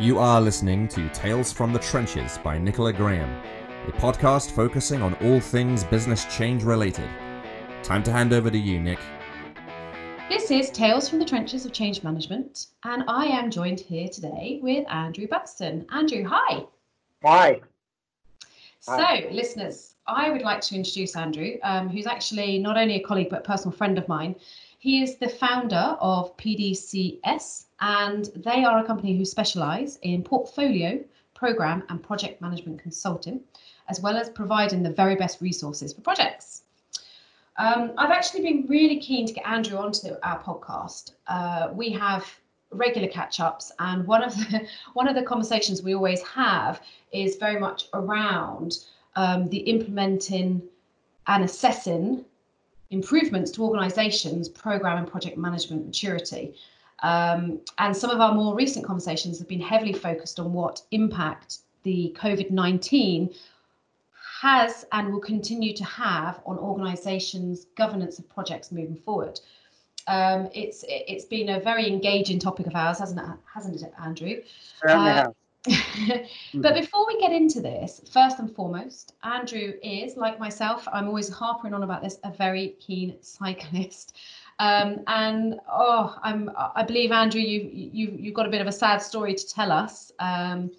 You are listening to Tales from the Trenches by Nicola Graham, a podcast focusing on all things business change related. Time to hand over to you, Nick. This is Tales from the Trenches of Change Management, and I am joined here today with Andrew Buxton. Andrew, hi. Hi. So, listeners, I would like to introduce Andrew, um, who's actually not only a colleague but a personal friend of mine. He is the founder of PDCS, and they are a company who specialize in portfolio, program, and project management consulting, as well as providing the very best resources for projects. Um, I've actually been really keen to get Andrew onto our podcast. Uh, we have regular catch-ups, and one of the one of the conversations we always have is very much around um, the implementing and assessing improvements to organisations' program and project management maturity. Um, and some of our more recent conversations have been heavily focused on what impact the COVID 19 has and will continue to have on organisations' governance of projects moving forward. Um, it's it's been a very engaging topic of ours, hasn't it, hasn't it, Andrew? Uh, but before we get into this, first and foremost, Andrew is, like myself, I'm always harping on about this, a very keen cyclist. Um, and oh, I'm I believe Andrew, you you you've got a bit of a sad story to tell us, um,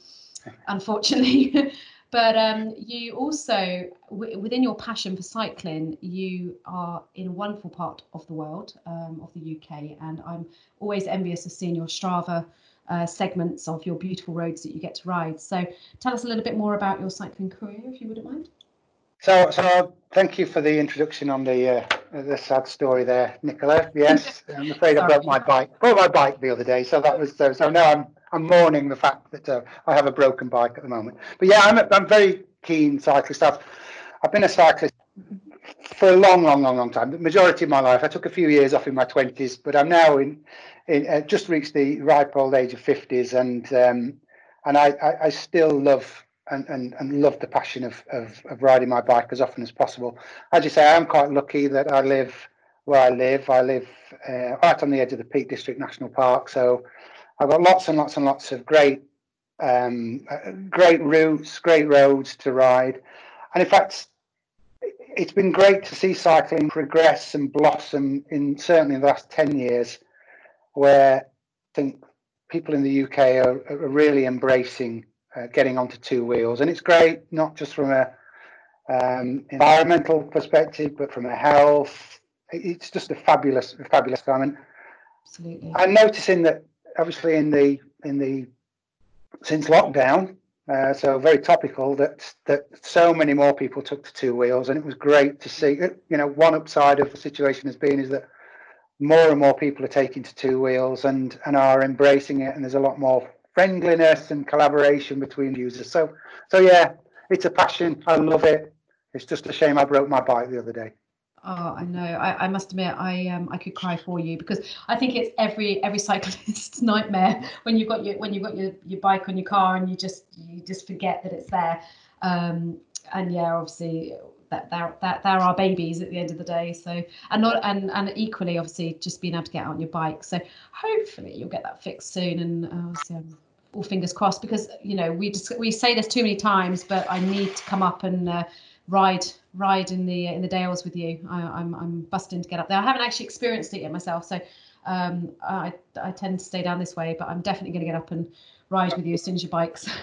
unfortunately. but um, you also, w- within your passion for cycling, you are in a wonderful part of the world, um, of the UK, and I'm always envious of seeing your Strava uh, segments of your beautiful roads that you get to ride. So tell us a little bit more about your cycling career, if you wouldn't mind. So, so thank you for the introduction on the uh, the sad story there, Nicola. Yes, I'm afraid I broke my bike. Broke my bike the other day, so that was so. So now I'm I'm mourning the fact that uh, I have a broken bike at the moment. But yeah, I'm a, I'm very keen cyclist. I've I've been a cyclist for a long, long, long, long time. The majority of my life. I took a few years off in my twenties, but I'm now in in, uh, just reached the ripe old age of 50s and um, and I, I, I, still love and, and, and love the passion of, of, of, riding my bike as often as possible. As you say, I'm quite lucky that I live where I live. I live uh, right on the edge of the Peak District National Park, so I've got lots and lots and lots of great um, uh, great routes, great roads to ride, and in fact, it's been great to see cycling progress and blossom in certainly in the last ten years where I think people in the UK are, are really embracing uh, getting onto two wheels, and it's great not just from a um, environmental perspective, but from a health. It's just a fabulous, fabulous time. And Absolutely. I'm noticing that obviously in the in the since lockdown, uh, so very topical that that so many more people took to two wheels, and it was great to see. You know, one upside of the situation has been is that more and more people are taking to two wheels and and are embracing it and there's a lot more friendliness and collaboration between users. So so yeah it's a passion. I love it. It's just a shame i broke my bike the other day Oh, I know. I, I must admit, I um, I could cry for you because I think it's every every cyclist's nightmare when you've got your when you've got your, your bike on your car and you just you just forget that it's there. Um, and yeah, obviously that they're that they're babies at the end of the day. So and not and and equally obviously just being able to get out on your bike. So hopefully you'll get that fixed soon. And uh, um, all fingers crossed because you know we just we say this too many times, but I need to come up and uh, ride ride in the in the Dales with you. I, am I'm, I'm busting to get up there. I haven't actually experienced it yet myself, so um, I I tend to stay down this way, but I'm definitely going to get up and ride with you as soon as your bikes.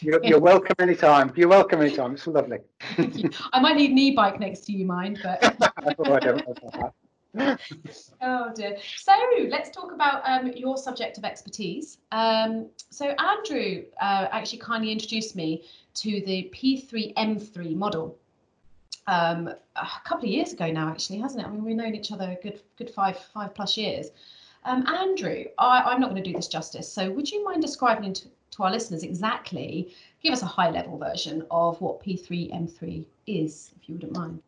You're, you're welcome anytime. You're welcome anytime. It's lovely. I might need an e-bike next to you, mind, but. oh dear. So let's talk about um, your subject of expertise. Um, so Andrew uh, actually kindly introduced me to the P3M3 model um, a couple of years ago now, actually, hasn't it? I mean, we've known each other a good, good five, five plus years. Um, Andrew, I, am not going to do this justice. So would you mind describing to, to our listeners exactly, give us a high level version of what P3M3 is, if you wouldn't mind.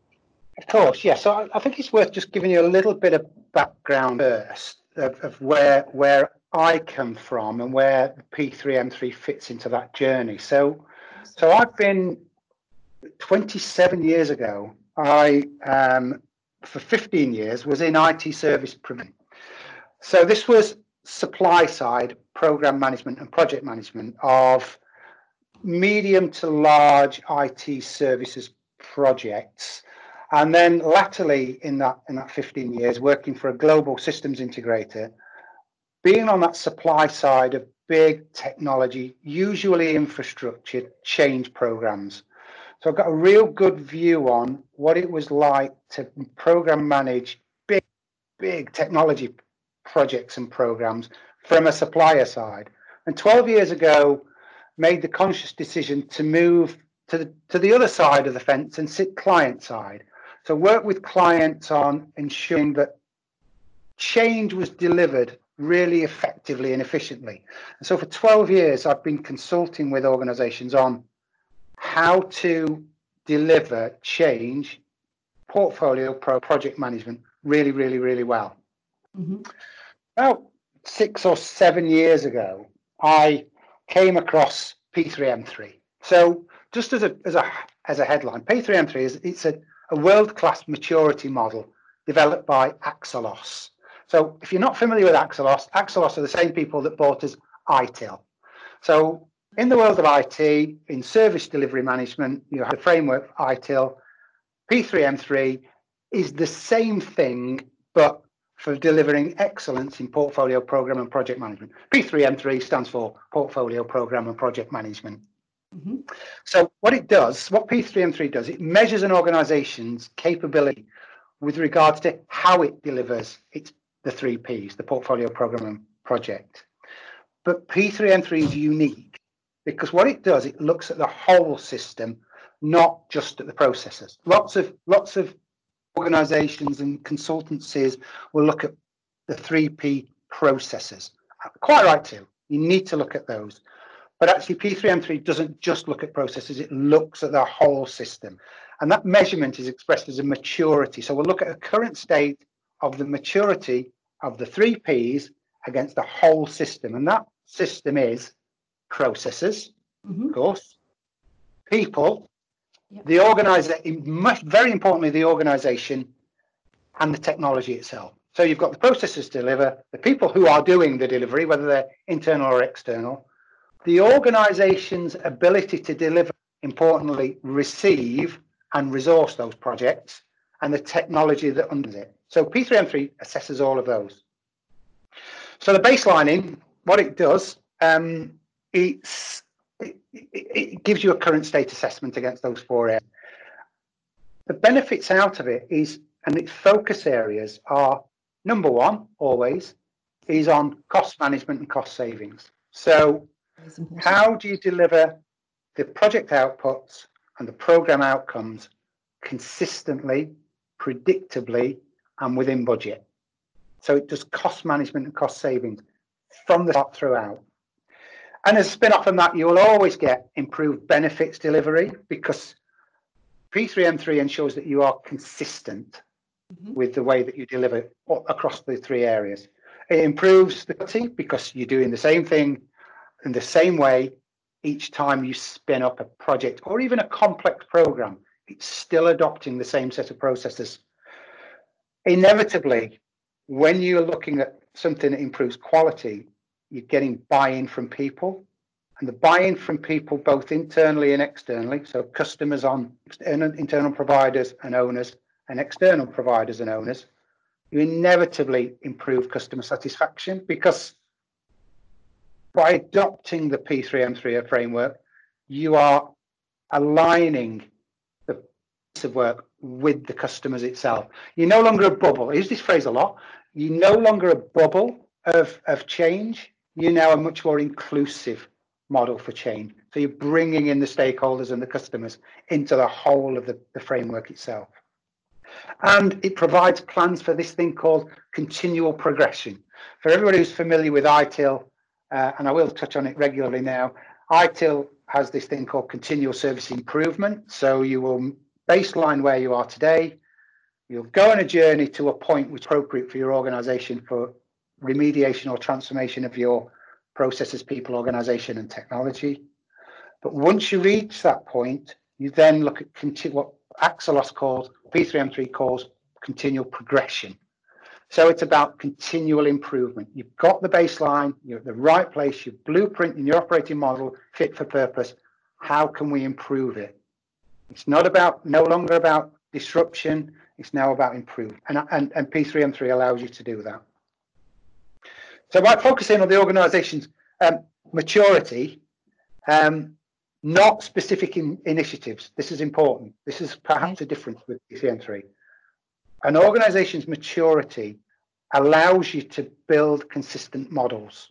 Of course, yes. Yeah. So I, think it's worth just giving you a little bit of background first of, of where where I come from and where P3M3 fits into that journey. So, so I've been 27 years ago. I um, for 15 years was in IT service provision. So this was supply side program management and project management of medium to large IT services projects. And then latterly in that in that 15 years working for a global systems integrator, being on that supply side of big technology, usually infrastructure change programs. So I've got a real good view on what it was like to program manage big, big technology projects and programs from a supplier side. And 12 years ago, made the conscious decision to move to the, to the other side of the fence and sit client side. So work with clients on ensuring that change was delivered really effectively and efficiently. And so for 12 years, I've been consulting with organizations on how to deliver change, portfolio pro project management really, really, really well. Mm-hmm. About six or seven years ago, I came across P3M3. So just as a as a as a headline, P3M3 is it's a, a world-class maturity model developed by Axelos. So if you're not familiar with Axelos, Axelos are the same people that bought us ITIL. So in the world of IT, in service delivery management, you have the framework ITIL. P3M3 is the same thing, but for delivering excellence in portfolio program and project management. P3M3 stands for Portfolio Program and Project Management. Mm-hmm. So what it does, what P3M3 does, it measures an organization's capability with regards to how it delivers its the three Ps, the portfolio program and project. But P3M3 is unique because what it does, it looks at the whole system, not just at the processes. Lots of lots of organizations and consultancies will look at the three P processes. Quite right too. You need to look at those. But actually, P3M3 doesn't just look at processes, it looks at the whole system. And that measurement is expressed as a maturity. So we'll look at a current state of the maturity of the three P's against the whole system. And that system is processes, mm-hmm. of course, people, yep. the organization, very importantly, the organization and the technology itself. So you've got the processes to deliver, the people who are doing the delivery, whether they're internal or external, the organization's ability to deliver, importantly, receive and resource those projects, and the technology that under it. So P3M3 assesses all of those. So the baselining, what it does, um, it's, it, it gives you a current state assessment against those four areas. The benefits out of it is, and its focus areas are number one, always, is on cost management and cost savings. So, how do you deliver the project outputs and the program outcomes consistently, predictably, and within budget. So it does cost management and cost savings from the start throughout. And as a spin off from that, you will always get improved benefits delivery because P3M3 ensures that you are consistent mm-hmm. with the way that you deliver across the three areas. It improves the quality because you're doing the same thing in the same way each time you spin up a project or even a complex program. It's still adopting the same set of processes inevitably, when you're looking at something that improves quality, you're getting buy-in from people. And the buy-in from people, both internally and externally, so customers on internal providers and owners and external providers and owners, you inevitably improve customer satisfaction because by adopting the P3M3 framework, you are aligning the piece of work with the customers itself. You're no longer a bubble. I use this phrase a lot. You're no longer a bubble of, of change. You're now a much more inclusive model for change. So you're bringing in the stakeholders and the customers into the whole of the, the framework itself. And it provides plans for this thing called continual progression. For everybody who's familiar with ITIL, uh, and I will touch on it regularly now, ITIL has this thing called continual service improvement. So you will baseline where you are today. You'll go on a journey to a point which is appropriate for your organization for remediation or transformation of your processes, people, organization, and technology. But once you reach that point, you then look at what Axelos calls, P3M3 calls continual progression. So it's about continual improvement. You've got the baseline, you're at the right place, your blueprint and your operating model fit for purpose. How can we improve it? It's not about no longer about disruption. It's now about improvement. And, and, and P3M3 allows you to do that. So by focusing on the organization's um, maturity, um, not specific in initiatives. This is important. This is perhaps a difference with P3M3. An organization's maturity allows you to build consistent models.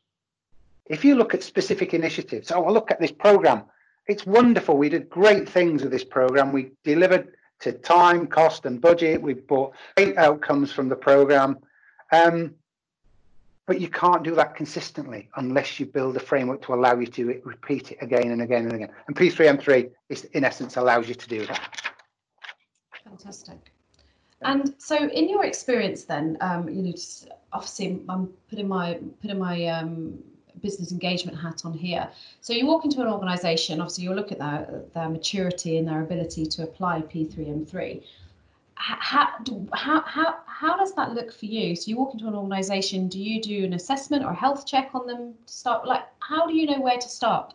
If you look at specific initiatives, oh, look at this program. It's wonderful. We did great things with this program. We delivered to time, cost, and budget. We brought great outcomes from the program. Um, but you can't do that consistently unless you build a framework to allow you to repeat it again and again and again. And P3M3 is, in essence, allows you to do that. Fantastic. And so, in your experience, then, um, you know, obviously, I'm putting my putting my um, business engagement hat on here. So, you walk into an organisation. Obviously, you'll look at their their maturity and their ability to apply P3M3. How, how, how, how does that look for you? So you walk into an organisation. Do you do an assessment or a health check on them to start? Like, how do you know where to start?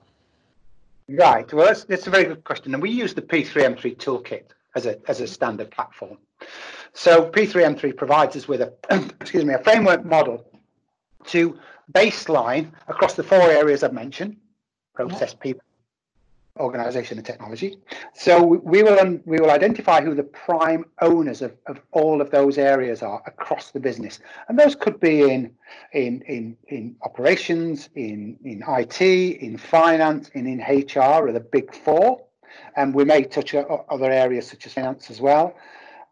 Right. Well, that's, that's a very good question. And we use the P3M3 toolkit as a as a standard platform. So P3M3 provides us with a excuse me a framework model to baseline across the four areas I've mentioned: process, people, organization, and technology. So we will um, we will identify who the prime owners of, of all of those areas are across the business, and those could be in in in in operations, in in IT, in finance, and in HR, are the big four and we may touch other areas such as finance as well.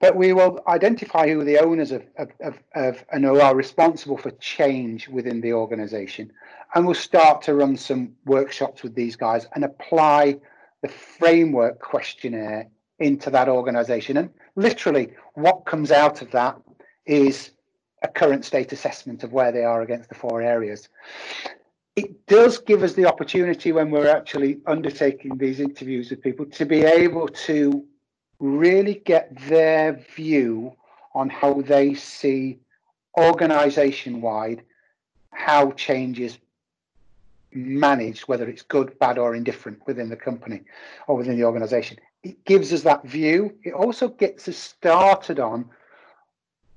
But we will identify who the owners of, of, of, of and who are responsible for change within the organization. And we'll start to run some workshops with these guys and apply the framework questionnaire into that organization. And literally, what comes out of that is a current state assessment of where they are against the four areas it does give us the opportunity when we're actually undertaking these interviews with people to be able to really get their view on how they see organization wide how change is managed, whether it's good, bad, or indifferent within the company or within the organization. It gives us that view. It also gets us started on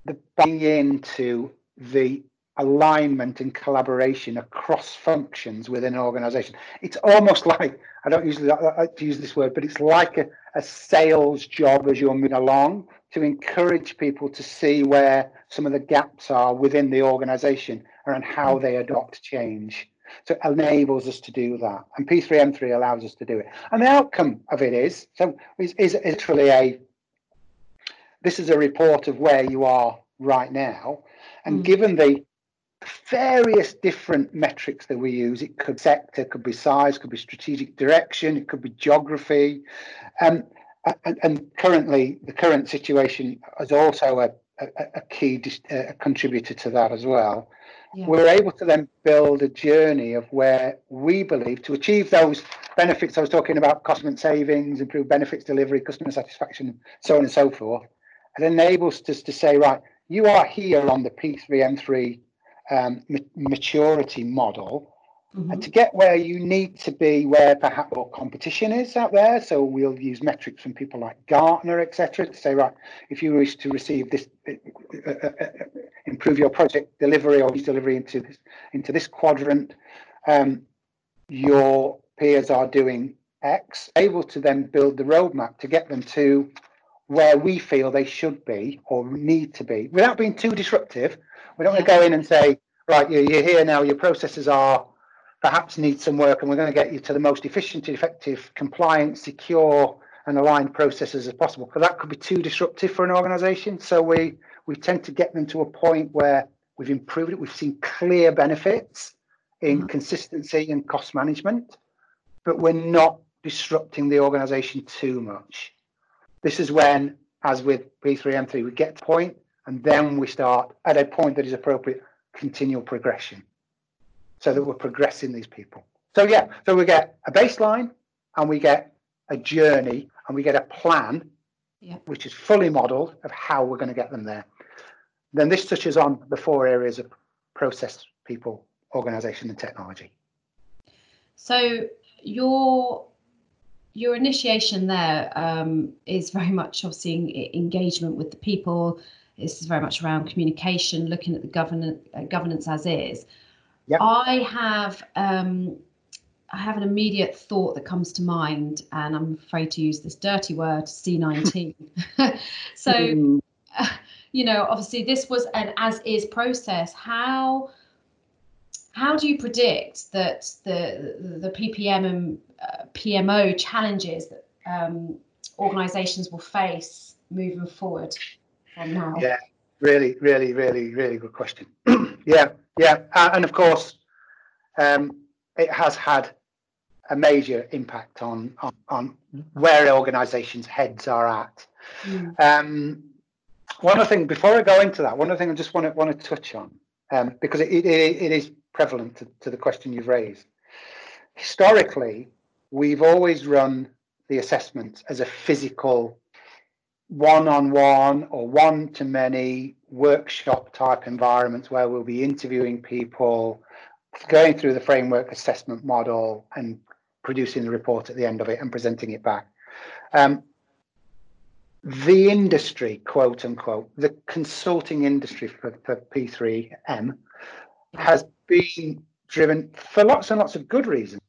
the buying into the alignment and collaboration across functions within an organization. It's almost like, I don't usually like to use this word, but it's like a, a sales job as you're moving along to encourage people to see where some of the gaps are within the organization and how they adopt change. So it enables us to do that. And P3M3 allows us to do it. And the outcome of it is, so is, is literally a, this is a report of where you are right now. And mm. given the various different metrics that we use. It could sector, could be size, could be strategic direction, it could be geography. Um, and, and, currently, the current situation is also a, a, a key uh, contributor to that as well. Yeah. We're able to then build a journey of where we believe to achieve those benefits I was talking about, cost savings, improve benefits delivery, customer satisfaction, so on and so forth. It enables us to say, right, you are here on the P3M3 um, maturity model Mm-hmm. and to get where you need to be where perhaps more competition is out there so we'll use metrics from people like gartner etc to say right if you wish to receive this uh, uh, uh, uh improve your project delivery or delivery into this into this quadrant um, your peers are doing x able to then build the roadmap to get them to where we feel they should be or need to be without being too disruptive we don't want to go in and say, right, you're, you're here now, your processes are perhaps need some work, and we're going to get you to the most efficient, effective, compliant, secure, and aligned processes as possible. Because that could be too disruptive for an organization. So we we tend to get them to a point where we've improved it, we've seen clear benefits in mm-hmm. consistency and cost management, but we're not disrupting the organization too much. This is when, as with P3M3, we get to point and then we start at a point that is appropriate continual progression so that we're progressing these people so yeah so we get a baseline and we get a journey and we get a plan yeah. which is fully modeled of how we're going to get them there then this touches on the four areas of process, people, organization, and technology. So your your initiation there um, is very much obviously engagement with the people. This is very much around communication, looking at the governance uh, governance as is. Yep. I have um, I have an immediate thought that comes to mind, and I'm afraid to use this dirty word, C19. so, mm. uh, you know, obviously this was an as-is process. How how do you predict that the the PPM and uh, PMO challenges that um, organisations will face moving forward from now? Yeah, really, really, really, really good question. yeah, yeah, uh, and of course, um, it has had a major impact on on, on where organisations' heads are at. Mm. Um, one other thing before I go into that, one other thing I just want to want to touch on um, because it, it, it is prevalent to, to the question you've raised. Historically, we've always run the assessments as a physical one-on-one or one-to-many workshop type environments where we'll be interviewing people, going through the framework assessment model and producing the report at the end of it and presenting it back. Um, the industry, quote unquote, the consulting industry for, for P3M has been driven for lots and lots of good reasons,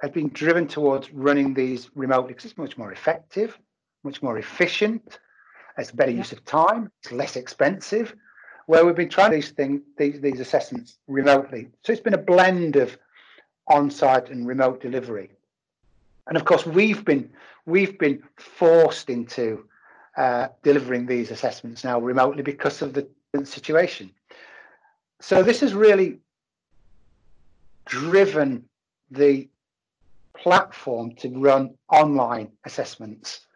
has been driven towards running these remotely because it's much more effective, much more efficient, it's better yeah. use of time, it's less expensive. Where we've been trying these things, these, these assessments remotely. So it's been a blend of on-site and remote delivery. And of course, we've been we've been forced into uh, delivering these assessments now remotely because of the situation. So this has really driven the platform to run online assessments.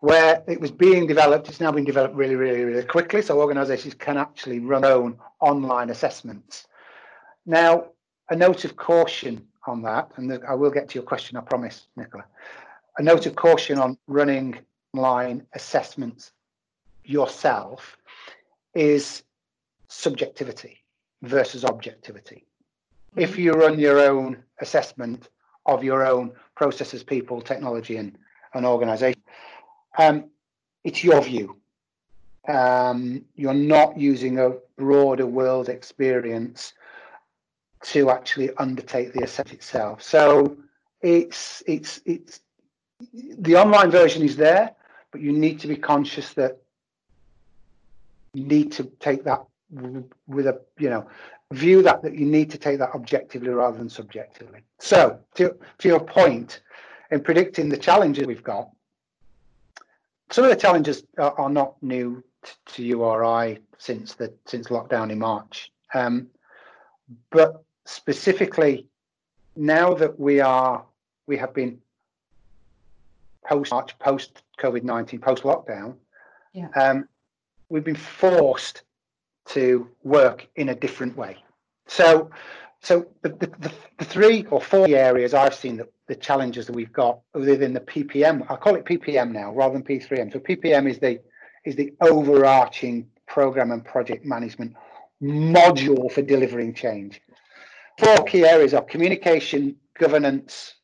Where it was being developed it's now been developed really really really quickly so organizations can actually run their own online assessments. Now a note of caution on that and i will get to your question i promise nicola. A note of caution on running online assessments yourself is subjectivity versus objectivity. If mm-hmm. you run your own assessment of your own processes, people, technology, and an organization, um, it's your view. Um, you're not using a broader world experience to actually undertake the asset itself. So it's it's it's the online version is there, but you need to be conscious that you need to take that with a you know view that that you need to take that objectively rather than subjectively. So to, to your point, in predicting the challenges we've got, some of the challenges are, are not new to you or I since the since lockdown in March. Um, but specifically now that we are we have been post March, post COVID nineteen, post lockdown, yeah. um, we've been forced to work in a different way. So, so the, the, the, three or four areas I've seen that the challenges that we've got within the PPM, I call it PPM now rather than P3M. So PPM is the is the overarching program and project management module for delivering change. Four key areas are communication, governance,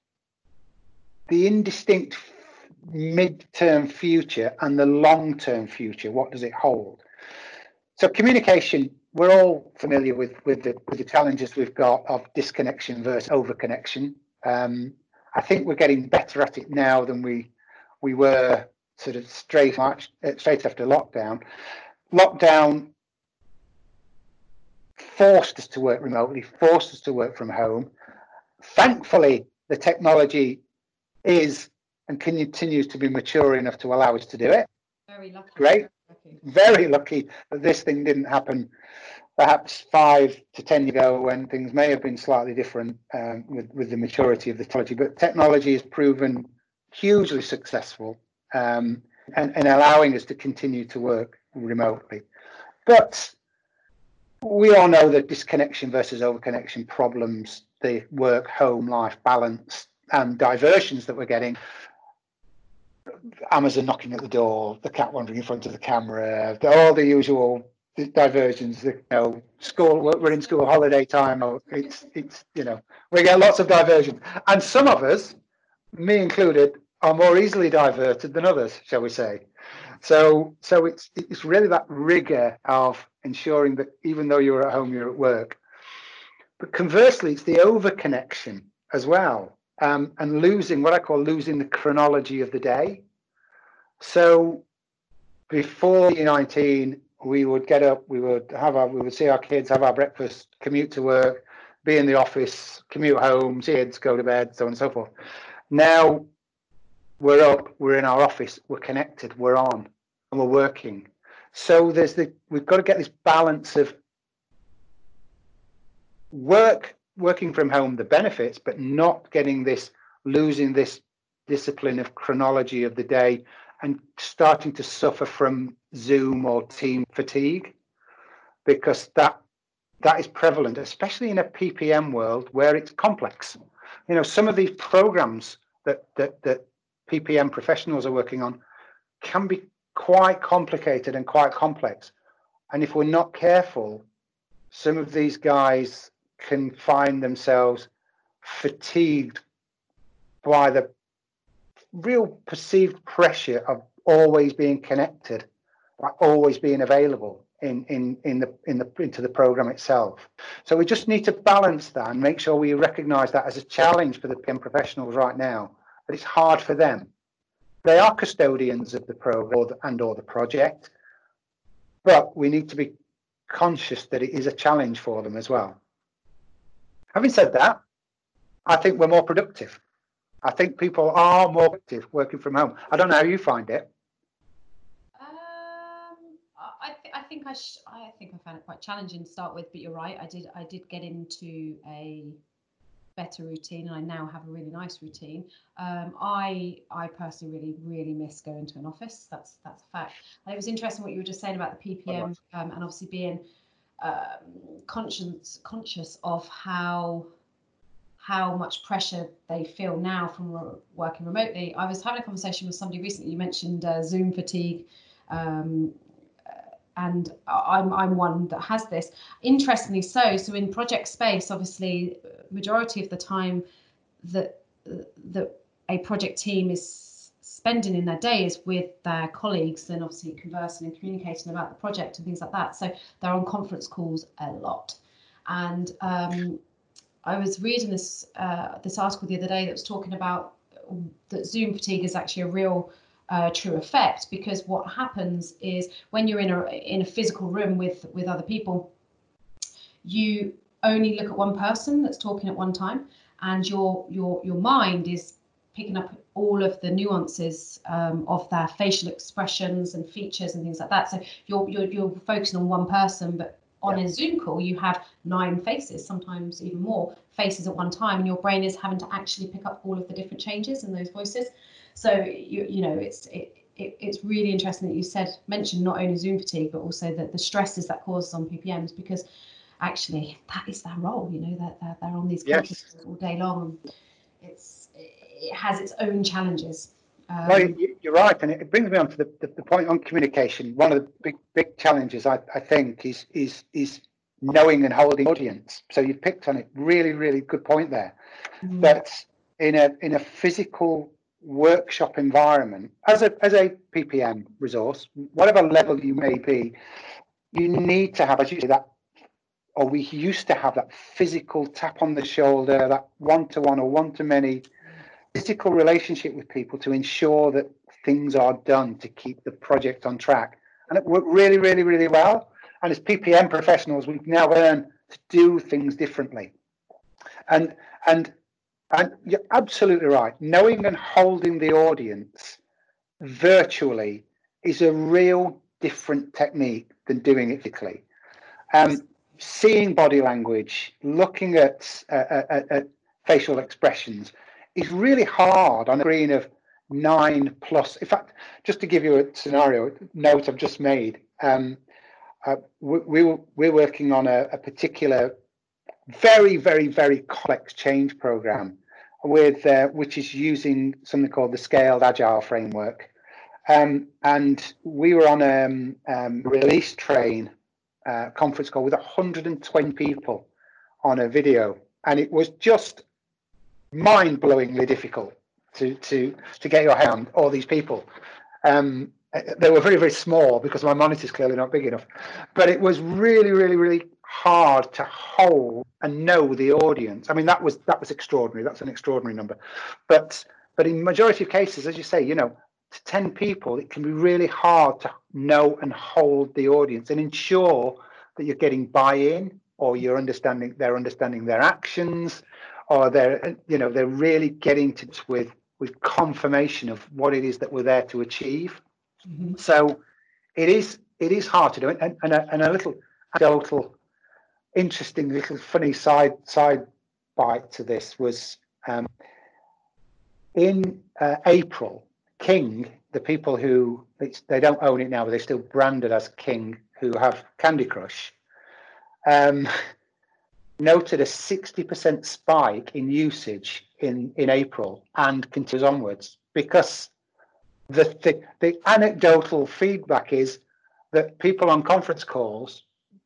the indistinct mid-term future and the long-term future. What does it hold? So communication, we're all familiar with with the with the challenges we've got of disconnection versus overconnection. Um, I think we're getting better at it now than we we were sort of straight March, uh, straight after lockdown. Lockdown forced us to work remotely, forced us to work from home. Thankfully, the technology is and continues to be mature enough to allow us to do it. Very lucky. Great very lucky that this thing didn't happen perhaps five to ten years ago when things may have been slightly different um, with, with the maturity of the technology. But technology has proven hugely successful um, and, and allowing us to continue to work remotely. But we all know that disconnection versus overconnection problems, the work home life balance and diversions that we're getting Amazon knocking at the door, the cat wandering in front of the camera, all the usual diversions. You know, school we're in school holiday time, it's it's you know we get lots of diversions, and some of us, me included, are more easily diverted than others, shall we say? So so it's it's really that rigor of ensuring that even though you're at home, you're at work. But conversely, it's the over connection as well, um, and losing what I call losing the chronology of the day. So before 19, we would get up, we would have our, we would see our kids, have our breakfast, commute to work, be in the office, commute home, see kids, go to bed, so on and so forth. Now we're up, we're in our office, we're connected, we're on, and we're working. So there's the we've got to get this balance of work, working from home, the benefits, but not getting this losing this discipline of chronology of the day and starting to suffer from Zoom or team fatigue because that that is prevalent, especially in a PPM world where it's complex. You know, some of these programs that that that PPM professionals are working on can be quite complicated and quite complex. And if we're not careful, some of these guys can find themselves fatigued by the real perceived pressure of always being connected, always being available in in in the in the into the program itself. So we just need to balance that and make sure we recognise that as a challenge for the PM professionals right now. That it's hard for them. They are custodians of the program and or the project, but we need to be conscious that it is a challenge for them as well. Having said that, I think we're more productive. I think people are more active working from home. I don't know how you find it. Um, I, th- I think I, sh- I think I found it quite challenging to start with, but you're right. I did I did get into a better routine, and I now have a really nice routine. Um, I I personally really really miss going to an office. That's that's a fact. And it was interesting what you were just saying about the PPM, um, and obviously being um, conscious conscious of how how much pressure they feel now from re- working remotely. I was having a conversation with somebody recently. You mentioned uh, Zoom fatigue, um, and I'm I'm one that has this. Interestingly, so so in project space, obviously, majority of the time that that a project team is spending in their day is with their colleagues and obviously conversing and communicating about the project and things like that. So they're on conference calls a lot, and um, I was reading this uh, this article the other day that was talking about that Zoom fatigue is actually a real uh, true effect because what happens is when you're in a in a physical room with with other people, you only look at one person that's talking at one time, and your your your mind is picking up all of the nuances um, of their facial expressions and features and things like that. So you're you're, you're focusing on one person, but on yeah. a Zoom call, you have nine faces, sometimes even more faces at one time, and your brain is having to actually pick up all of the different changes in those voices. So you you know it's it, it, it's really interesting that you said mentioned not only Zoom fatigue but also the, the stresses that causes on PPMs because actually that is their role. You know that they're, they're, on these yes. all day long. It's it has its own challenges. Um, no, you're right, and it brings me on to the, the, the, point on communication. One of the big big challenges I, I think is is is knowing and holding audience. So you've picked on it. Really, really good point there. Mm. That in a in a physical workshop environment, as a as a PPM resource, whatever level you may be, you need to have, as you say, that or we used to have that physical tap on the shoulder, that one to one or one to many physical relationship with people to ensure that things are done to keep the project on track. And it worked really, really, really well. And as PPM professionals, we've now learned to do things differently. And and and you're absolutely right. Knowing and holding the audience virtually is a real different technique than doing it physically. Um, seeing body language, looking at, uh, at, at facial expressions, is really hard on a screen of nine plus. In fact, just to give you a scenario note I've just made, um, uh, we, we, we're working on a, a, particular very, very, very complex change program with uh, which is using something called the Scaled Agile framework. Um, and we were on a um, um, release train uh, conference call with 120 people on a video, and it was just mind-blowingly difficult to to to get your hand all these people. Um, they were very very small because my monitor's clearly not big enough, but it was really really really hard to hold and know the audience. I mean that was that was extraordinary. That's an extraordinary number, but but in majority of cases, as you say, you know, to 10 people, it can be really hard to know and hold the audience and ensure that you're getting buy-in or you're understanding they're understanding their actions or they're you know they're really getting to with with confirmation of what it is that we're there to achieve mm-hmm. so it is it is hard to do and, and, a, and a little anecdotal interesting little funny side side bite to this was um, in uh, april king the people who they don't own it now but they're still branded as king who have candy crush um, noted a 60% spike in usage in, in April and continues onwards because the, the, the anecdotal feedback is that people on conference calls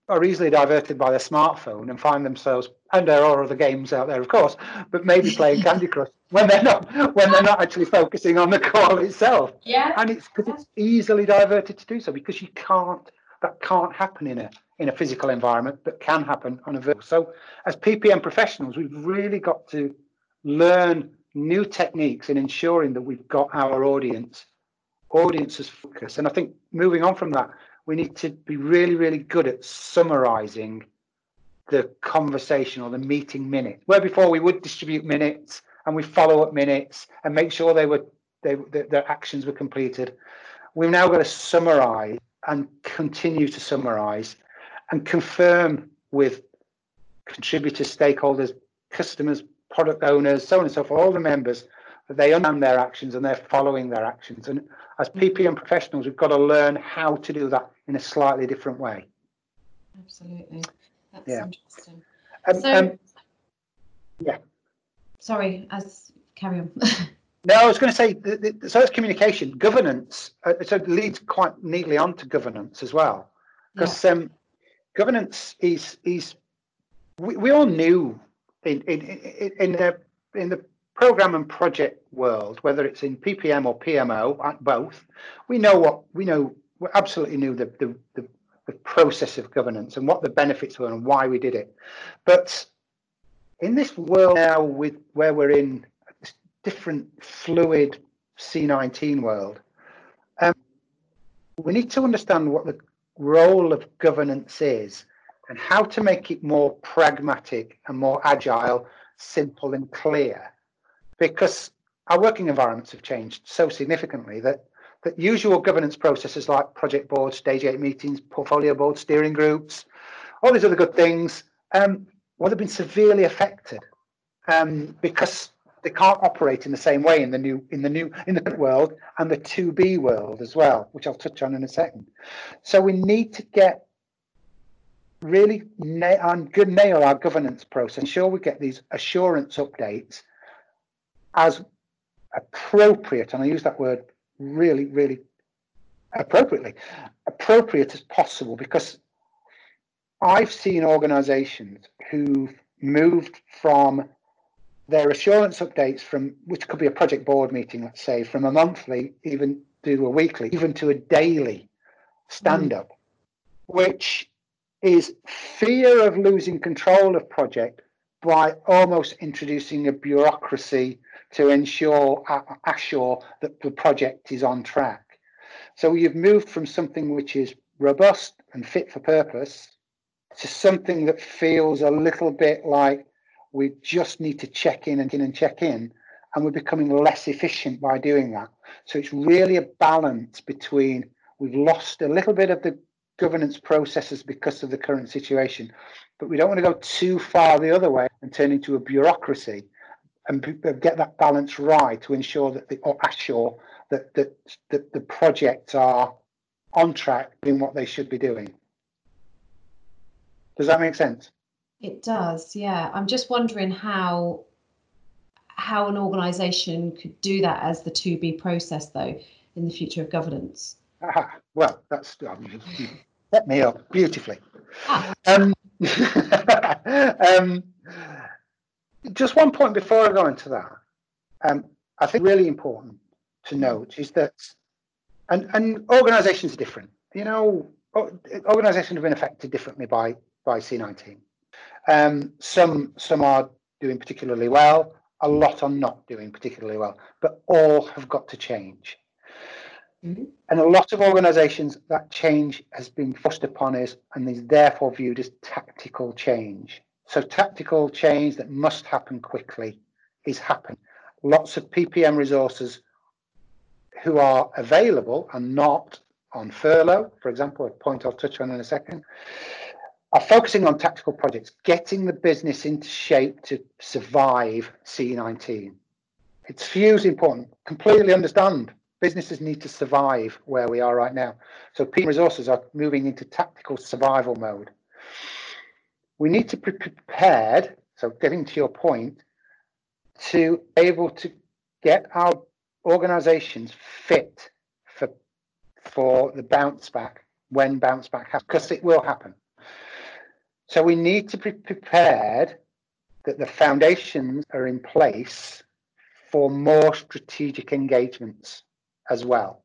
are easily diverted by their smartphone and find themselves and there are other games out there of course but maybe playing candy crush when they're not when they're not actually focusing on the call itself. Yeah. And it's because it's easily diverted to do so because you can't that can't happen in a in a physical environment but can happen on a virtual. So as PPM professionals, we've really got to learn new techniques in ensuring that we've got our audience audiences focus. And I think moving on from that, we need to be really, really good at summarizing the conversation or the meeting minute. Where before we would distribute minutes and we follow up minutes and make sure they were they their actions were completed. We've now got to summarize and continue to summarize and confirm with contributors, stakeholders, customers, product owners, so on and so forth, all the members, that they understand their actions and they're following their actions. And as PPM professionals, we've got to learn how to do that in a slightly different way. Absolutely. That's yeah. interesting. Um, so, um, yeah. Sorry, as carry on. No, I was going to say, the, the, so it's communication, governance. Uh, so it leads quite neatly onto governance as well, because yeah. um, governance is is we, we all knew in in in, in the in the program and project world, whether it's in PPM or PMO, uh, both, we know what we know. We absolutely knew the the, the the process of governance and what the benefits were and why we did it. But in this world now, with where we're in different fluid C19 world. Um, we need to understand what the role of governance is and how to make it more pragmatic and more agile, simple and clear. Because our working environments have changed so significantly that that usual governance processes like project boards, stage gate meetings, portfolio boards, steering groups, all these other good things, um, well, they've been severely affected um, because they can't operate in the same way in the new in the new in the world and the 2b world as well which i'll touch on in a second. So we need to get really na- and good nail our governance process ensure we get these assurance updates as appropriate and i use that word really really appropriately appropriate as possible because i've seen organizations who've moved from their assurance updates from which could be a project board meeting, let's say, from a monthly, even to a weekly, even to a daily stand up, mm. which is fear of losing control of project by almost introducing a bureaucracy to ensure assure that the project is on track. So you've moved from something which is robust and fit for purpose to something that feels a little bit like we just need to check in and in and check in, and we're becoming less efficient by doing that. So it's really a balance between we've lost a little bit of the governance processes because of the current situation, but we don't want to go too far the other way and turn into a bureaucracy and get that balance right to ensure that the or assure that that, that the projects are on track doing what they should be doing. Does that make sense? It does, yeah. I'm just wondering how how an organisation could do that as the to be process though in the future of governance. well, that's um, set me up beautifully. Ah. Um, um, just one point before I go into that. Um, I think really important to note is that, and, and organizations are different. You know, organizations have been affected differently by, by C19. Um, some, some are doing particularly well, a lot are not doing particularly well, but all have got to change. Mm-hmm. And a lot of organizations, that change has been forced upon us and is therefore viewed as tactical change. So, tactical change that must happen quickly is happening. Lots of PPM resources who are available and not on furlough, for example, a point I'll touch on in a second, are focusing on tactical projects, getting the business into shape to survive C19. It's hugely important. Completely understand businesses need to survive where we are right now. So P resources are moving into tactical survival mode. We need to be prepared, so getting to your point, to able to get our organizations fit for for the bounce back when bounce back happens, because it will happen. So we need to be prepared that the foundations are in place for more strategic engagements as well.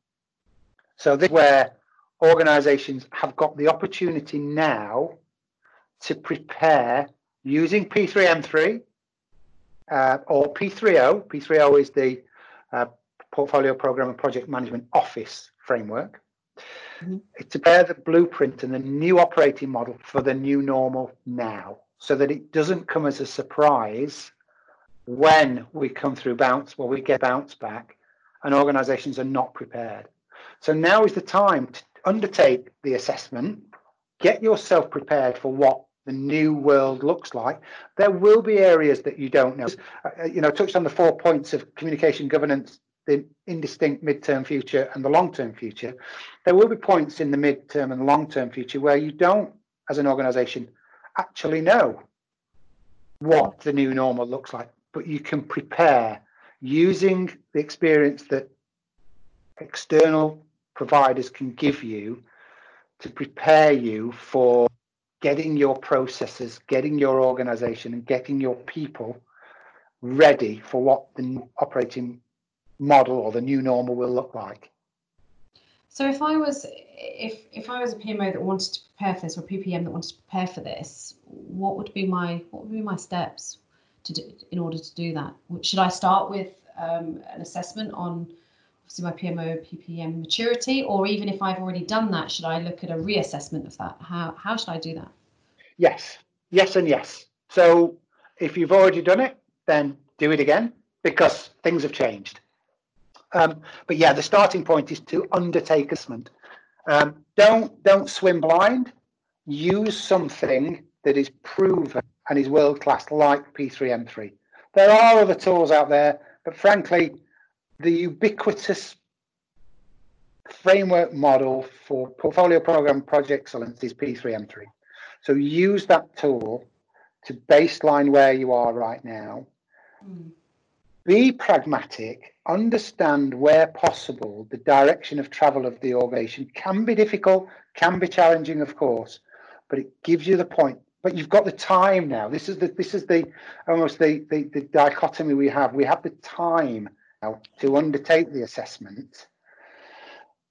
So this is where organizations have got the opportunity now to prepare using P3M3 uh, or P3O. P3O is the uh, Portfolio Program and Project Management Office framework. To prepare the blueprint and the new operating model for the new normal now so that it doesn't come as a surprise when we come through bounce, well, we get bounce back and organizations are not prepared. So now is the time to undertake the assessment, get yourself prepared for what the new world looks like. There will be areas that you don't know. Uh, you know, touched on the four points of communication governance, the indistinct midterm future and the long-term future. There will be points in the midterm and long-term future where you don't, as an organization, actually know what the new normal looks like, but you can prepare using the experience that external providers can give you to prepare you for getting your processes, getting your organization, and getting your people ready for what the operating model or the new normal will look like. So if I was if if I was a PMO that wanted to prepare for this or PPM that wanted to prepare for this, what would be my what would be my steps? to do, in order to do that? Should I start with um, an assessment on obviously my PMO PPM maturity, or even if I've already done that, should I look at a reassessment of that? How how should I do that? Yes, yes, and yes. So if you've already done it, then do it again because things have changed. Um, but yeah, the starting point is to undertake assessment. Um, don't don't swim blind. Use something that is proven and is world class like P3M3. There are other tools out there, but frankly, the ubiquitous framework model for portfolio program project excellence is P3M3. So use that tool to baseline where you are right now. Mm. Be pragmatic, understand where possible the direction of travel of the organization can be difficult, can be challenging, of course, but it gives you the point but you've got the time now. This is the this is the almost the, the, the dichotomy we have. We have the time now to undertake the assessment.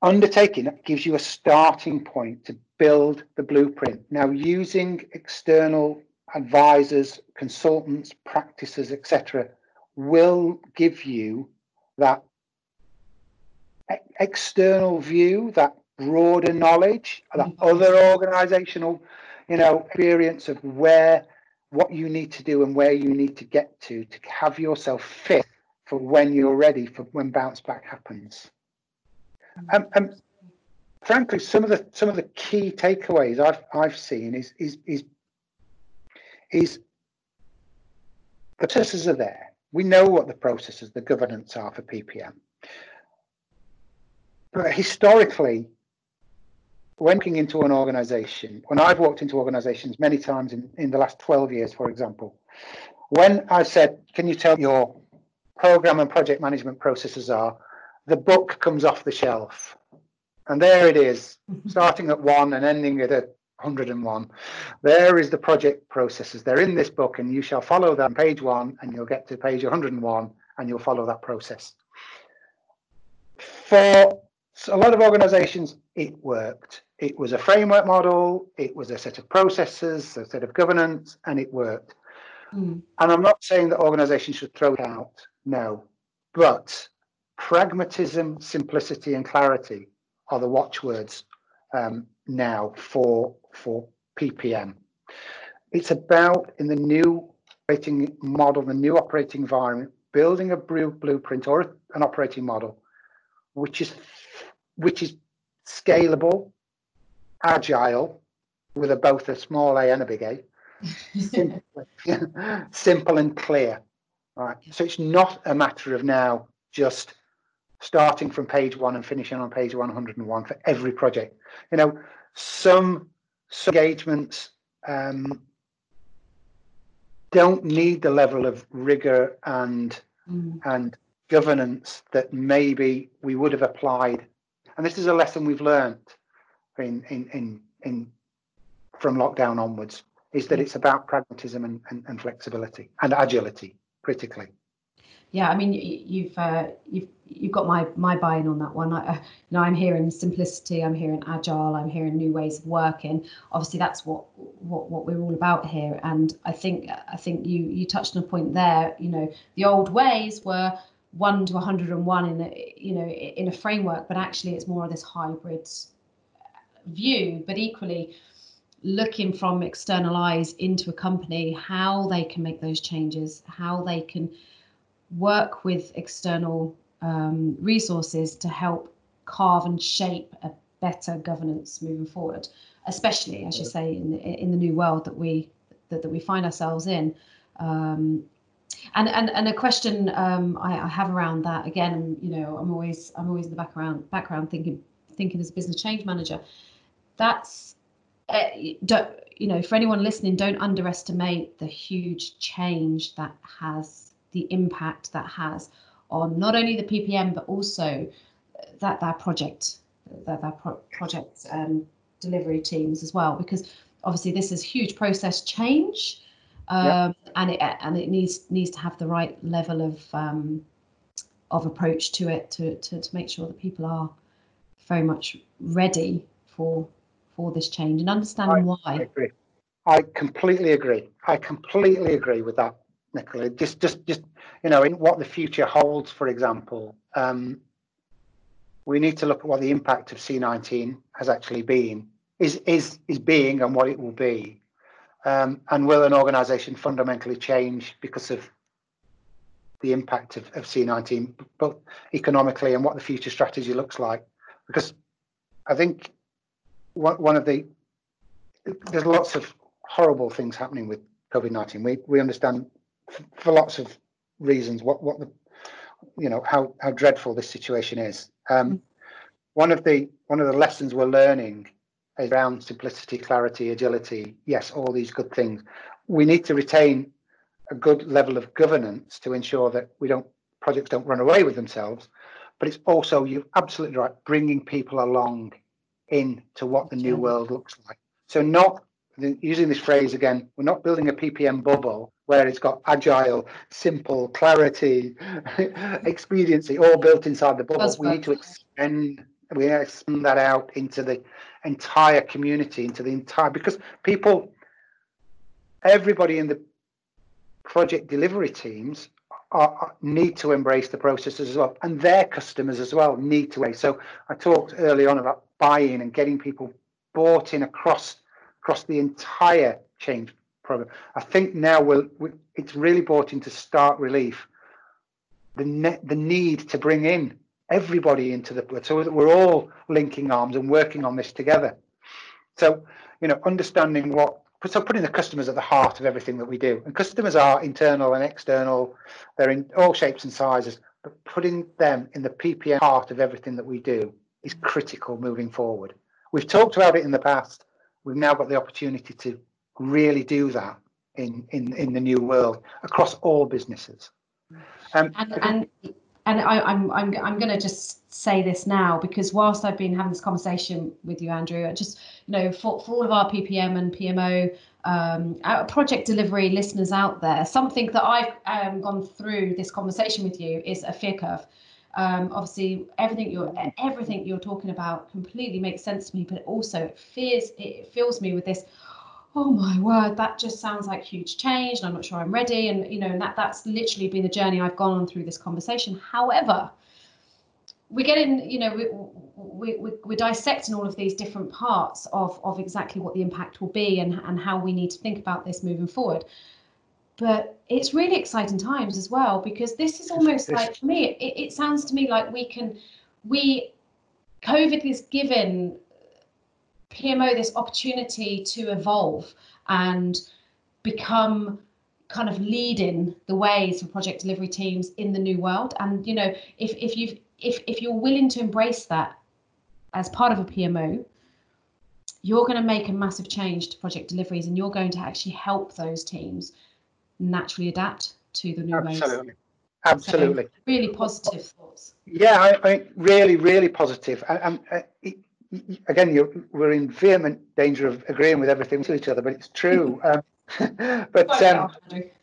Undertaking it gives you a starting point to build the blueprint. Now, using external advisors, consultants, practices, etc., will give you that external view, that broader knowledge, that mm-hmm. other organizational you know, experience of where, what you need to do and where you need to get to to have yourself fit for when you're ready for when bounce back happens. Um, and frankly, some of the some of the key takeaways I've I've seen is is is is the processes are there. We know what the processes, the governance are for PPM. But historically, when looking into an organization, when I've walked into organizations many times in, in the last 12 years, for example, when I said, Can you tell your program and project management processes are? The book comes off the shelf. And there it is, mm-hmm. starting at one and ending at a 101. There is the project processes. They're in this book, and you shall follow them page one, and you'll get to page 101, and you'll follow that process. For a lot of organizations, it worked. It was a framework model, it was a set of processes, a set of governance, and it worked. Mm. And I'm not saying that organizations should throw it out, no. But pragmatism, simplicity, and clarity are the watchwords um, now for for PPM. It's about in the new operating model, the new operating environment, building a blueprint or an operating model, which is which is scalable, agile, with a, both a small a and a big A, simple, simple and clear. Right. So it's not a matter of now just starting from page one and finishing on page 101 for every project. You know, some, some engagements um, don't need the level of rigor and mm. and governance that maybe we would have applied. And this is a lesson we've learned in in in, in from lockdown onwards is that mm. it's about pragmatism and, and, and flexibility and agility critically yeah, I mean, you've uh, you've you've got my my buy-in on that one. I, you know, I'm hearing simplicity, I'm hearing agile, I'm hearing new ways of working. Obviously, that's what what what we're all about here. And I think I think you you touched on a point there. You know, the old ways were one to 101 in a you know in a framework, but actually it's more of this hybrid view. But equally, looking from external eyes into a company, how they can make those changes, how they can work with external um, resources to help carve and shape a better governance moving forward, especially as you say in the, in the new world that we that, that we find ourselves in. Um, and, and and a question um, I, I, have around that again, you know, I'm always I'm always in the background background thinking thinking as a business change manager. That's uh, don't, you know, for anyone listening, don't underestimate the huge change that has the impact that has on not only the PPM but also that that project that that pro- project um, delivery teams as well because obviously this is huge process change um, and it and it needs needs to have the right level of um, of approach to it to, to to make sure that people are very much ready for for this change and understanding I, why. I agree. I completely agree. I completely agree with that Nicola. Just, just, just, you know, in what the future holds, for example, um, we need to look at what the impact of C19 has actually been, is is is being, and what it will be, um, and will an organisation fundamentally change because of the impact of, of C19, both economically and what the future strategy looks like? Because I think one of the there's lots of horrible things happening with COVID-19. We we understand for lots of reasons what what the you know how how dreadful this situation is. Um, mm. One of the one of the lessons we're learning is around simplicity, clarity, agility. Yes, all these good things. We need to retain a good level of governance to ensure that we don't projects don't run away with themselves. But it's also you're absolutely right, bringing people along into what the new world looks like. So not using this phrase again, we're not building a PPM bubble where it's got agile, simple, clarity, expediency, all built inside the bubble. That's we need to extend we extend that out into the entire community, into the entire because people, everybody in the project delivery teams are, need to embrace the processes as well, and their customers as well need to. So I talked early on about buy-in and getting people bought in across across the entire change program. I think now we'll, we, it's really brought into stark relief the ne- the need to bring in everybody into the so that we're all linking arms and working on this together. So you know, understanding what so putting the customers at the heart of everything that we do, and customers are internal and external. They're in all shapes and sizes, but putting them in the PPM heart of everything that we do is critical moving forward. We've talked about it in the past we've now got the opportunity to really do that in in in the new world across all businesses. Um, and, and and I, I'm I'm I'm going to just say this now because whilst I've been having this conversation with you, Andrew, just you know for for all of our PPM and PMO um, project delivery listeners out there, something that I've um, gone through this conversation with you is a fear curve. Um, obviously, everything you're everything you're talking about completely makes sense to me, but also fears it fills me with this. Oh my word, that just sounds like huge change, and I'm not sure I'm ready. And you know, and that that's literally been the journey I've gone on through this conversation. However, we're getting, you know, we, we, we're dissecting all of these different parts of, of exactly what the impact will be and, and how we need to think about this moving forward. But it's really exciting times as well because this is almost like for me, it, it sounds to me like we can, we, COVID is given PMO this opportunity to evolve and become kind of leading the ways for project delivery teams in the new world. And you know, if if you've if if you're willing to embrace that as part of a PMO, you're going to make a massive change to project deliveries and you're going to actually help those teams naturally adapt to the new world Absolutely. ways. Absolutely. So really positive thoughts. Yeah, I, I really, really positive. I, uh, it, again, we're in vehement danger of agreeing with everything to each other, but it's true. um, but, um,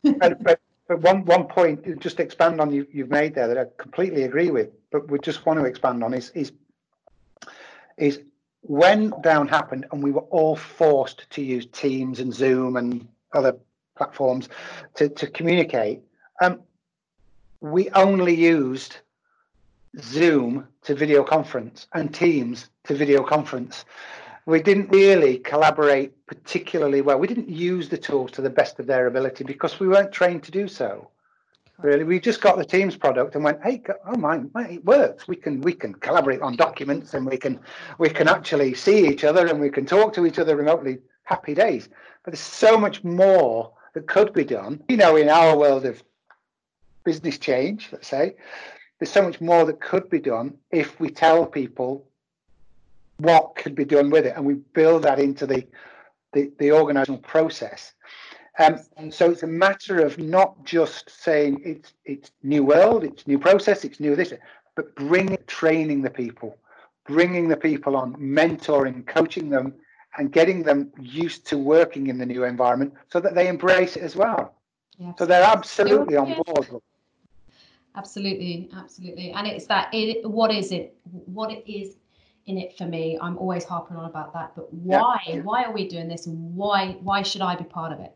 but, but, but one one point, just to expand on you you've made there that I completely agree with, but we just want to expand on is is is when down happened and we were all forced to use Teams and Zoom and other platforms to, to communicate, um, we only used Zoom to video conference and Teams to video conference. We didn't really collaborate particularly well. We didn't use the tools to the best of their ability because we weren't trained to do so. Really we just got the teams product and went hey oh my, my, it works. We can we can collaborate on documents and we can we can actually see each other and we can talk to each other remotely. Happy days. But there's so much more that could be done. You know in our world of business change let's say there's so much more that could be done if we tell people what could be done with it and we build that into the the, the organizational process um, so it's a matter of not just saying it's it's new world, it's new process, it's new this, but bringing training the people, bringing the people on, mentoring, coaching them, and getting them used to working in the new environment so that they embrace it as well. Yeah, so they're absolutely on board. Absolutely, absolutely, and it's that. It, what is it? What it is in it for me? I'm always harping on about that. But why? Yeah. Why are we doing this? And why? Why should I be part of it?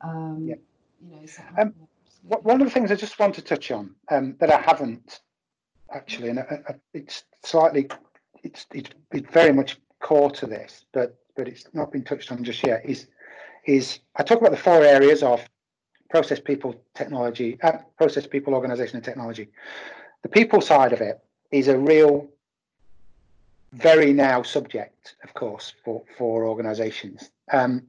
Um, yeah. You know, so um, one of the things I just want to touch on um, that I haven't actually, and I, I, it's slightly, it's, it's it's very much core to this, but but it's not been touched on just yet. Is is I talk about the four areas of process, people, technology, uh, process, people, organization, and technology. The people side of it is a real, very now subject, of course, for for organizations. Um,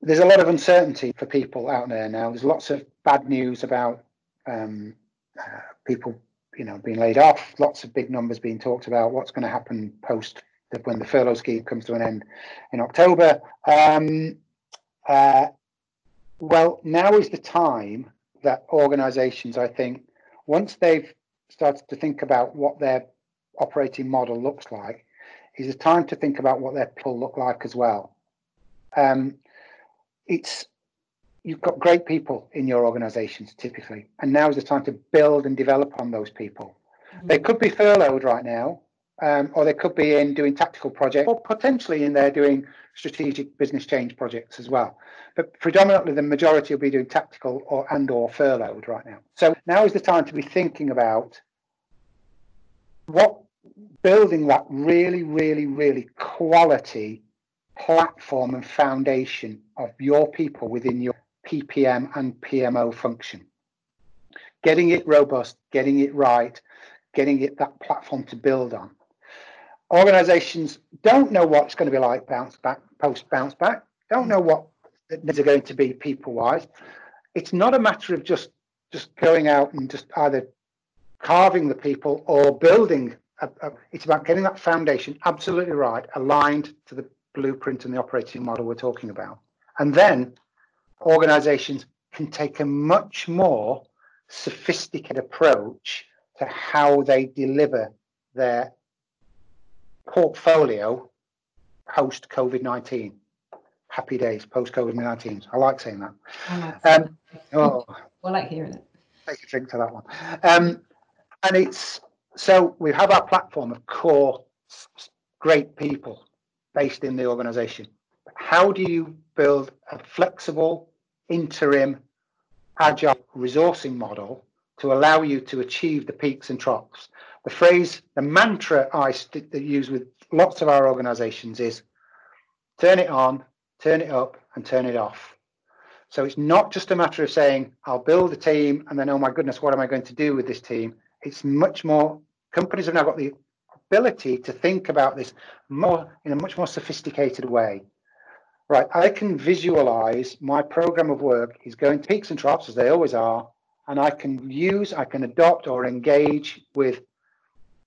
there's a lot of uncertainty for people out there now. There's lots of bad news about um, uh, people, you know, being laid off. Lots of big numbers being talked about. What's going to happen post the, when the furlough scheme comes to an end in October? Um, uh, well, now is the time that organisations, I think, once they've started to think about what their operating model looks like, is the time to think about what their people look like as well. Um, it's you've got great people in your organizations typically, and now is the time to build and develop on those people. Mm-hmm. They could be furloughed right now, um, or they could be in doing tactical projects, or potentially in there doing strategic business change projects as well. But predominantly, the majority will be doing tactical or and or furloughed right now. So now is the time to be thinking about what building that really, really, really quality platform and foundation of your people within your PPM and PMO function. Getting it robust, getting it right, getting it that platform to build on. Organizations don't know what it's going to be like bounce back, post bounce back, don't mm. know what needs are going to be people wise. It's not a matter of just just going out and just either carving the people or building. A, a, it's about getting that foundation absolutely right, aligned to the blueprint and the operating model we're talking about. And then organizations can take a much more sophisticated approach to how they deliver their portfolio post COVID 19. Happy days post COVID 19. I like saying that. Um, oh, I like hearing it. Take a drink to that one. Um, and it's so we have our platform of core great people based in the organization. How do you build a flexible, interim, agile resourcing model to allow you to achieve the peaks and troughs? The phrase, the mantra I st- use with lots of our organizations is turn it on, turn it up, and turn it off. So it's not just a matter of saying, I'll build a team and then, oh my goodness, what am I going to do with this team? It's much more, companies have now got the ability to think about this more in a much more sophisticated way. Right, I can visualize my program of work is going peaks and troughs as they always are, and I can use, I can adopt or engage with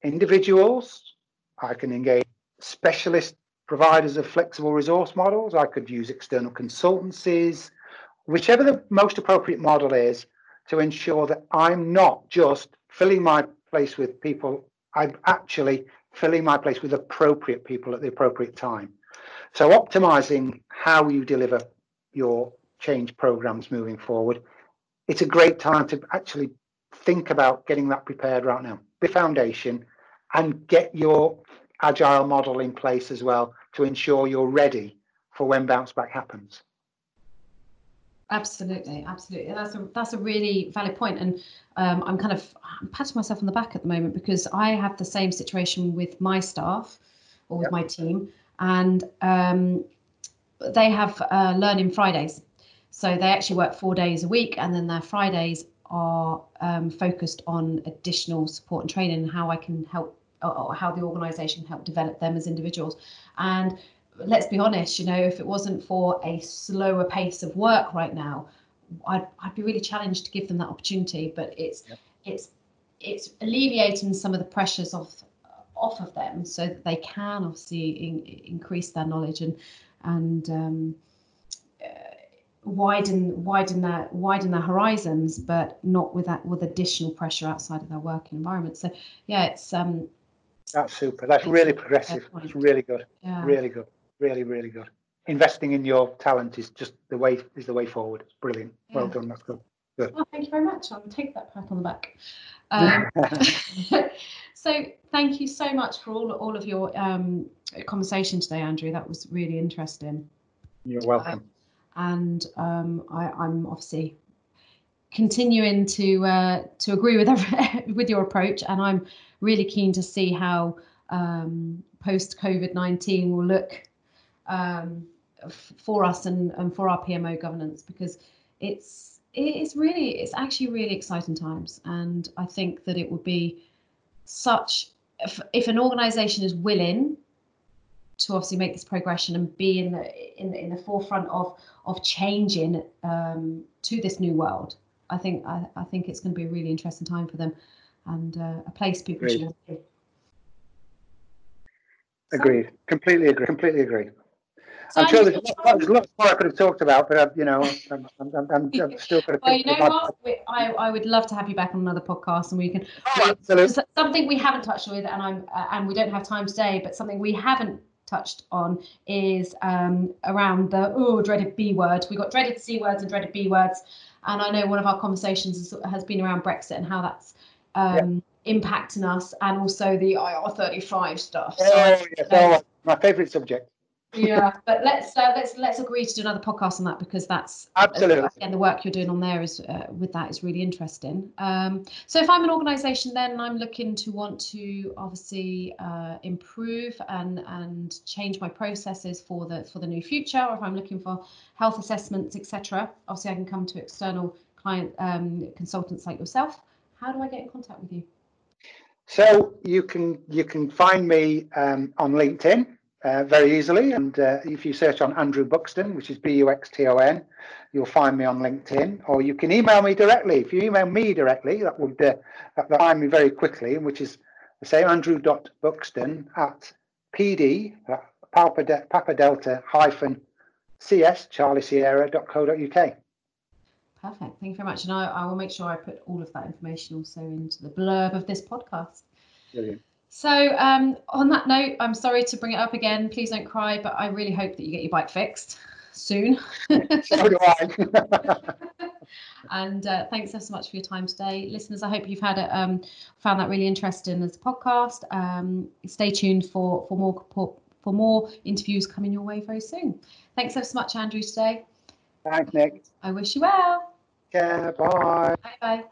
individuals. I can engage specialist providers of flexible resource models. I could use external consultancies, whichever the most appropriate model is to ensure that I'm not just filling my place with people I'm actually filling my place with appropriate people at the appropriate time. So optimizing how you deliver your change programs moving forward, it's a great time to actually think about getting that prepared right now. The foundation and get your agile model in place as well to ensure you're ready for when bounce back happens. Absolutely, absolutely. That's a that's a really valid point, and um, I'm kind of I'm patting myself on the back at the moment because I have the same situation with my staff or with yep. my team, and um, they have uh, learning Fridays, so they actually work four days a week, and then their Fridays are um, focused on additional support and training and how I can help or how the organisation help develop them as individuals, and let's be honest, you know, if it wasn't for a slower pace of work right now, I'd, I'd be really challenged to give them that opportunity. But it's yep. it's it's alleviating some of the pressures off off of them so that they can obviously in, increase their knowledge and and um, uh, widen widen their widen their horizons, but not with that with additional pressure outside of their working environment. So yeah, it's um. That's super. That's really progressive. It's really good. Yeah. Really good really, really good. Investing in your talent is just the way is the way forward. It's brilliant. Yeah. Well done. That's good. Good. Well, thank you very much. I'll take that pat on the back. Um, so thank you so much for all all of your um, conversation today, Andrew. That was really interesting. You're welcome. Uh, and um, I, am obviously continuing to uh, to agree with with your approach, and I'm really keen to see how um, post COVID nineteen will look um, for us and, and for our PMO governance because it's it's really it's actually really exciting times. And I think that it would be such if, if an organization is willing to obviously make this progression and be in the in, in the forefront of of changing um, to this new world I think I, I think it's going to be a really interesting time for them and uh, a place people Agreed. should be. Agreed. Completely agree. Completely agree. I'm sure there's, there's lots more I could have talked about, but uh, you know, I'm, I'm, I'm, I'm still going to. well, you know what? We, I, I would love to have you back on another podcast, and we can. Oh, absolutely. Something we haven't touched with, and I'm uh, and we don't have time today, but something we haven't touched on is um, around the oh dreaded B word. We got dreaded C words and dreaded B words, and I know one of our conversations has been around Brexit and how that's. Um, yeah. impacting us and also the IR35 stuff. So, oh, yes. oh, my favourite subject yeah, but let's uh, let's let's agree to do another podcast on that because that's absolutely again the work you're doing on there is uh, with that is really interesting. Um, so if I'm an organisation, then I'm looking to want to obviously uh, improve and and change my processes for the for the new future, or if I'm looking for health assessments, etc. Obviously, I can come to external client um, consultants like yourself. How do I get in contact with you? So you can you can find me um, on LinkedIn uh, very easily. And uh, if you search on Andrew Buxton, which is B U X T O N, you'll find me on LinkedIn. Or you can email me directly. If you email me directly, that would uh, that find me very quickly, which is the same Andrew.buxton at PD, uh, Papa, Papa Delta hyphen CS, Charlie Sierra.co.uk. Perfect. Thank you very much. And I, I will make sure I put all of that information also into the blurb of this podcast. Brilliant. So, um, on that note, I'm sorry to bring it up again. Please don't cry, but I really hope that you get your bike fixed soon. So do I. and uh, thanks so much for your time today, listeners. I hope you've had it, um, found that really interesting as a podcast. Um, stay tuned for for more for more interviews coming your way very soon. Thanks so much, Andrew, today. Thanks, Nick. I wish you well. Yeah, bye. Bye bye.